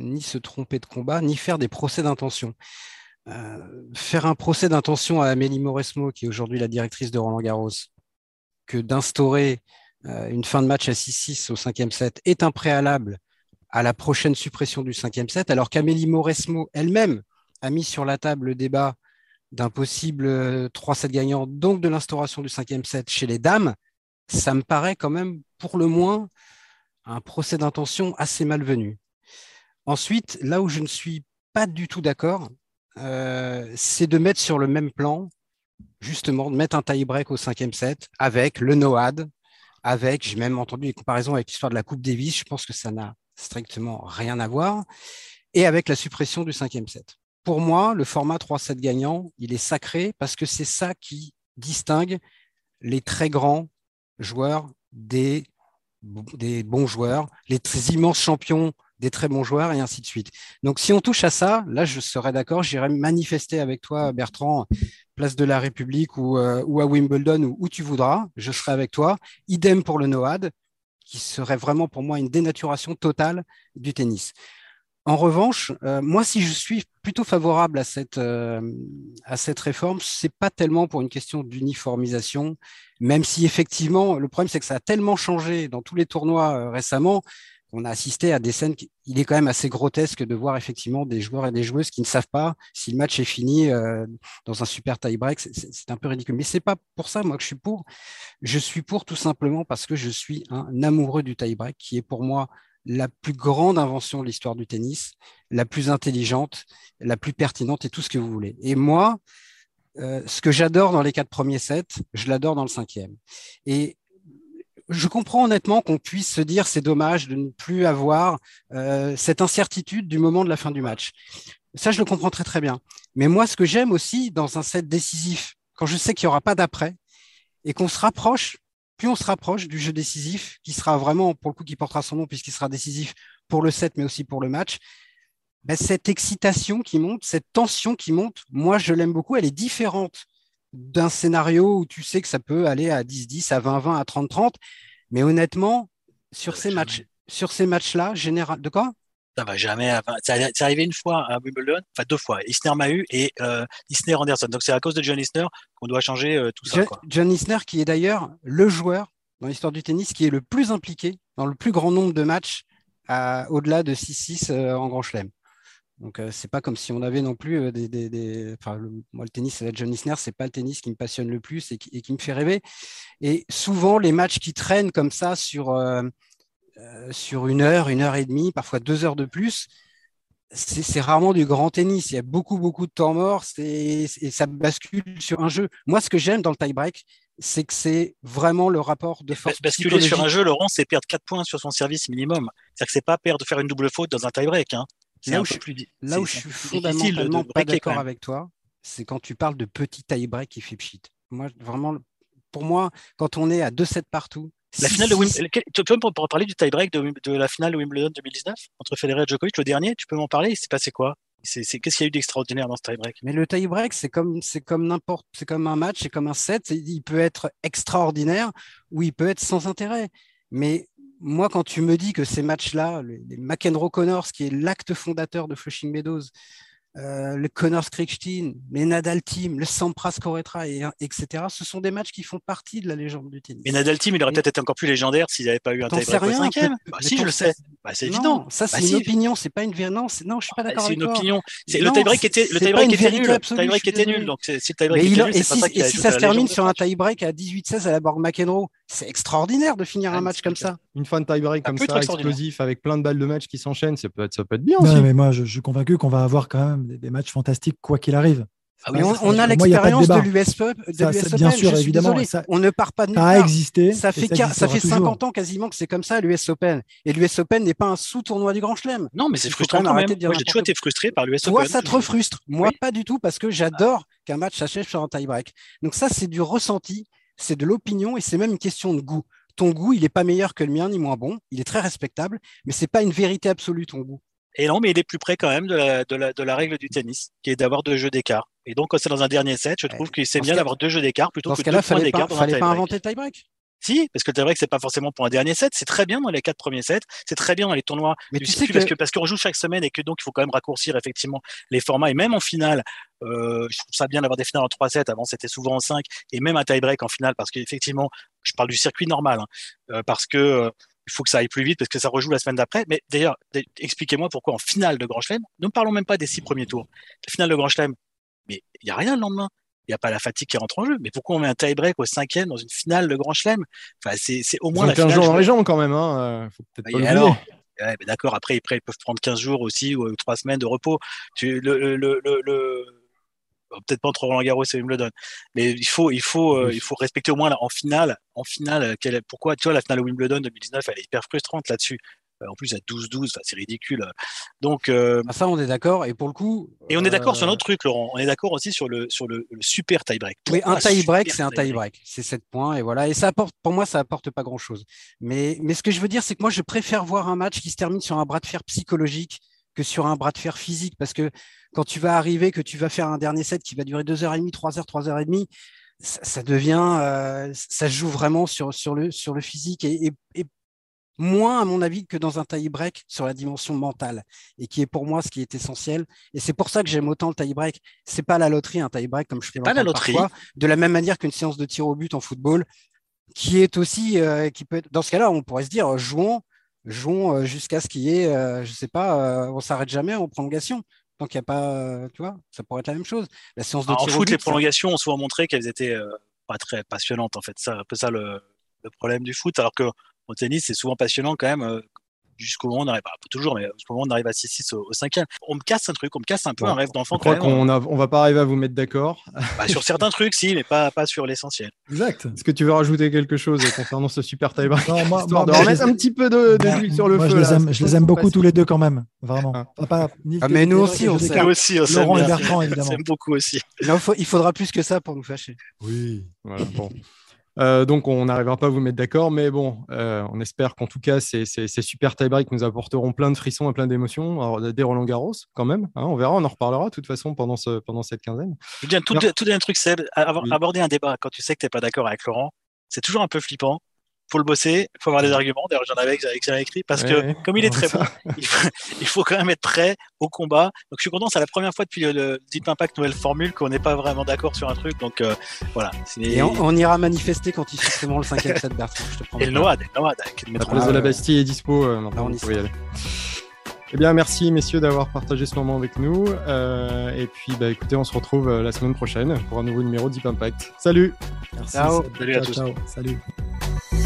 ni se tromper de combat, ni faire des procès d'intention. Euh, faire un procès d'intention à Amélie Mauresmo, qui est aujourd'hui la directrice de Roland Garros, que d'instaurer euh, une fin de match à 6-6 au cinquième set est un préalable à la prochaine suppression du cinquième set, alors qu'Amélie Mauresmo elle-même a mis sur la table le débat d'un possible 3-7 euh, gagnant, donc de l'instauration du cinquième set chez les dames, ça me paraît quand même pour le moins un procès d'intention assez malvenu. Ensuite, là où je ne suis pas du tout d'accord, euh, c'est de mettre sur le même plan, justement, de mettre un tie-break au cinquième set avec le NOAD, avec, j'ai même entendu des comparaisons avec l'histoire de la Coupe Davis, je pense que ça n'a strictement rien à voir, et avec la suppression du cinquième set. Pour moi, le format 3-7 gagnant, il est sacré parce que c'est ça qui distingue les très grands joueurs des, des bons joueurs, les immenses champions des très bons joueurs et ainsi de suite. Donc, si on touche à ça, là, je serais d'accord, j'irai manifester avec toi, Bertrand, place de la République ou, euh, ou à Wimbledon ou où tu voudras, je serai avec toi. Idem pour le NOAD, qui serait vraiment pour moi une dénaturation totale du tennis. En revanche, euh, moi, si je suis plutôt favorable à cette, euh, à cette réforme, c'est pas tellement pour une question d'uniformisation, même si effectivement, le problème, c'est que ça a tellement changé dans tous les tournois récemment on a assisté à des scènes. il est quand même assez grotesque de voir effectivement des joueurs et des joueuses qui ne savent pas si le match est fini euh, dans un super tie-break. C'est un peu ridicule. Mais c'est pas pour ça, moi, que je suis pour. Je suis pour tout simplement parce que je suis un amoureux du tie-break, qui est pour moi la plus grande invention de l'histoire du tennis, la plus intelligente, la plus pertinente et tout ce que vous voulez. Et moi, euh, ce que j'adore dans les quatre premiers sets, je l'adore dans le cinquième. Et je comprends honnêtement qu'on puisse se dire c'est dommage de ne plus avoir euh, cette incertitude du moment de la fin du match. Ça, je le comprends très très bien. Mais moi, ce que j'aime aussi dans un set décisif, quand je sais qu'il n'y aura pas d'après et qu'on se rapproche, plus on se rapproche du jeu décisif, qui sera vraiment, pour le coup, qui portera son nom puisqu'il sera décisif pour le set, mais aussi pour le match, ben, cette excitation qui monte, cette tension qui monte, moi, je l'aime beaucoup. Elle est différente d'un scénario où tu sais que ça peut aller à 10-10, à 20-20, à 30-30. Mais honnêtement, sur ces matchs, sur ces matchs-là, général, de quoi? Ça va jamais. C'est arrivé une fois à Wimbledon, enfin deux fois. Isner m'a eu et euh, Isner Anderson. Donc c'est à cause de John Isner qu'on doit changer euh, tout ça. John Isner, qui est d'ailleurs le joueur dans l'histoire du tennis qui est le plus impliqué dans le plus grand nombre de matchs au-delà de 6-6 euh, en Grand Chelem. Donc, euh, c'est pas comme si on avait non plus euh, des. Enfin, le... moi, le tennis, la John Isner, c'est pas le tennis qui me passionne le plus et qui, me fait rêver. Et souvent, les matchs qui traînent comme ça sur, euh, sur une heure, une heure et demie, parfois deux heures de plus, c'est rarement du grand tennis. Il y a beaucoup, beaucoup de temps mort et ça bascule sur un jeu. Moi, ce que j'aime dans le tie-break, c'est que c'est vraiment le rapport de force. Basculer sur un jeu, Laurent, c'est perdre 4 points sur son service minimum. C'est-à-dire que c'est pas perdre, faire une double faute dans un tie-break. Hein. Là où, je, plus, là où je suis fondamentalement pas d'accord avec toi, c'est quand tu parles de petit tie-break qui fait pchit. Moi, vraiment, pour moi, quand on est à 2-7 partout. La finale de Wimbledon, tu peux parler du tie-break de, de, la finale de Wimbledon 2019 entre Federer et Djokovic, le dernier, tu peux m'en parler? Il s'est passé quoi? Qu'est-ce qu'il y a eu d'extraordinaire dans ce tie-break? Mais le tie-break, c'est comme, c'est comme n'importe, c'est comme un match, c'est comme un set. Il peut être extraordinaire ou il peut être sans intérêt. Mais moi, quand tu me dis que ces matchs-là, les, les McEnroe Connors, qui est l'acte fondateur de Flushing Meadows, euh, le Connors Kriegstein, les Nadal Team, le Sampras Corretra, et, etc. Ce sont des matchs qui font partie de la légende du tennis. Mais Nadal Team, il aurait peut-être été encore plus légendaire s'il n'avait pas eu un tie-break au cinquième. Bah, si, je le sais. Bah, c'est évident. Ça, c'est bah, une opinion, c'est pas une. Non, non, je suis pas d'accord avec toi. C'est une opinion. Le tie-break était, le tie-break était nul. Le tie-break était nul. Donc, si le tie-break était nul, c'est pas ça qui Et si ça se termine sur un tie-break à 18-16 à la Borg McEnroe, c'est extraordinaire de finir un ah, match comme ça. Une fin de tie-break comme ça, explosif, avec plein de balles de match qui s'enchaînent, ça peut être bien aussi. mais moi, je suis convaincu qu'on va avoir quand même des matchs fantastiques quoi qu'il arrive. Ah on, a l'expérience de l'US Open. bien sûr, évidemment. on ne part pas de Ça a existé. Ça fait, ça, fait 50 ans quasiment que c'est comme ça, l'US Open. Et l'US Open n'est pas un sous-tournoi du Grand Chelem. Non, mais c'est frustrant quand même. Moi, j'ai toujours été frustré par l'US Open. Toi, ça te frustre. Moi, pas du tout, parce que j'adore qu'un match s'achève sur un tie-break. Donc ça, c'est du ressenti, c'est de l'opinion et c'est même une question de goût. Ton goût, il n'est pas meilleur que le mien, ni moins bon. Il est très respectable, mais c'est pas une vérité absolue, ton goût. Et non, mais il est plus près quand même de la, de la, de la règle du tennis, qui est d'avoir deux jeux d'écart. Et donc, quand c'est dans un dernier set, je trouve que c'est bien d'avoir deux jeux d'écart plutôt que deux points d'écart. Il fallait pas inventer le tie-break. Si, parce que le tie-break, c'est pas forcément pour un dernier set. C'est très bien dans les quatre premiers sets. C'est très bien dans les tournois mais du tu sais que... parce que parce qu'on joue chaque semaine et que donc il faut quand même raccourcir effectivement les formats. Et même en finale, euh, je trouve ça bien d'avoir des finales en trois sets. Avant, c'était souvent en cinq. Et même un tie-break en finale, parce qu'effectivement, je parle du circuit normal, hein, euh, parce que euh, il faut que ça aille plus vite parce que ça rejoue la semaine d'après. Mais d'ailleurs, expliquez-moi pourquoi en finale de Grand Chelem, ne parlons même pas des six premiers tours. La finale de Grand Chelem, mais il n'y a rien le lendemain. Il n'y a pas la fatigue qui rentre en jeu. Mais pourquoi on met un tie-break au cinquième dans une finale de Grand Chelem? Enfin, c'est, au moins la finale. 15 jours dans les jambes quand même. Hein. Faut peut-être pas alors, ouais, d'accord, après, ils peuvent prendre 15 jours aussi ou 3 semaines de repos. Tu, le, le, le peut-être pas entre Roland Garros et Wimbledon, mais il faut, il faut, euh, il faut respecter au moins en finale, en finale, quelle, pourquoi, tu vois, la finale de Wimbledon 2019, elle est hyper frustrante là-dessus. Euh, en plus, à 12-12, c'est ridicule. Donc, euh, ah, ça, on est d'accord. Et pour le coup. Et on est d'accord sur un autre truc, Laurent. On est d'accord aussi sur le, sur le, super tie-break. Oui, un tie-break, c'est un tie-break. C'est 7 points. Et voilà. Et ça apporte, pour moi, ça apporte pas grand-chose. Mais, mais ce que je veux dire, c'est que moi, je préfère voir un match qui se termine sur un bras de fer psychologique que sur un bras de fer physique. Parce que quand tu vas arriver, que tu vas faire un dernier set qui va durer 2h30, 3h, 3h30, ça, ça devient, euh, ça joue vraiment sur, sur, le, sur le physique et, et, moins, à mon avis, que dans un tie-break sur la dimension mentale et qui est pour moi ce qui est essentiel. Et c'est pour ça que j'aime autant le tie-break. C'est pas la loterie, un tie-break, comme je fais pas la loterie. Parfois, de la même manière qu'une séance de tir au but en football, qui est aussi, euh, qui peut être, dans ce cas-là, on pourrait se dire, jouons jouons euh, jusqu'à ce qu'il y ait, euh, je sais pas, euh, on s'arrête jamais en prolongation. Tant qu'il n'y a pas, tu vois, ça pourrait être la même chose. La séance de en foot, les prolongations ont souvent montré qu'elles étaient pas très passionnantes. En fait, c'est un peu ça le, le problème du foot. Alors que au tennis, c'est souvent passionnant quand même jusqu'au moment où on arrive, pas toujours, mais jusqu'au moment où on arrive à 6-6 au, 5 cinquième. On me casse un truc, on me casse un peu un rêve d'enfant. Je crois qu'on a, on va pas arriver à vous mettre d'accord. Bah, sur certains trucs, si, mais pas, pas sur l'essentiel. Exact. Est-ce que tu veux rajouter quelque chose concernant ce super tie Non, moi, moi, de remettre un petit peu de, d'huile sur le feu. Je les aime, je les aime beaucoup tous les deux quand même, vraiment. Ah. Pas, ah, mais nous aussi, on s'aime. aussi, Laurent et Bertrand, évidemment. beaucoup aussi. il faudra plus que ça pour nous fâcher. Oui, voilà, bon. Euh, donc, on n'arrivera pas à vous mettre d'accord, mais bon, euh, on espère qu'en tout cas, ces, super tie-breaks nous apporteront plein de frissons et plein d'émotions. Des Roland Garros, quand même. Hein, on verra, on en reparlera de toute façon pendant, ce, pendant cette quinzaine. Je veux tout, tout un truc, c'est aborder un débat quand tu sais que tu n'es pas d'accord avec Laurent. C'est toujours un peu flippant faut le bosser, il faut avoir des arguments. D'ailleurs, j'en avais, j'avais écrit parce que comme il est très bon, il faut, quand même être prêt au combat. Donc, je suis content. C'est la première fois depuis le, Deep Impact nouvelle formule qu'on n'est pas vraiment d'accord sur un truc. Donc, euh, voilà. Et on, ira manifester quand il fait vraiment le cinquième set Bertrand. Je te prends et le Noad, le Noad avec La place de la Bastille est dispo. Euh, maintenant, ah, on y aller. Eh bien, merci messieurs d'avoir partagé ce moment avec nous. Euh, et puis, bah, écoutez, on se retrouve euh, la semaine prochaine pour un nouveau numéro Deep Impact. Salut Merci. Ciao. Salut à tous. Ciao. Salut.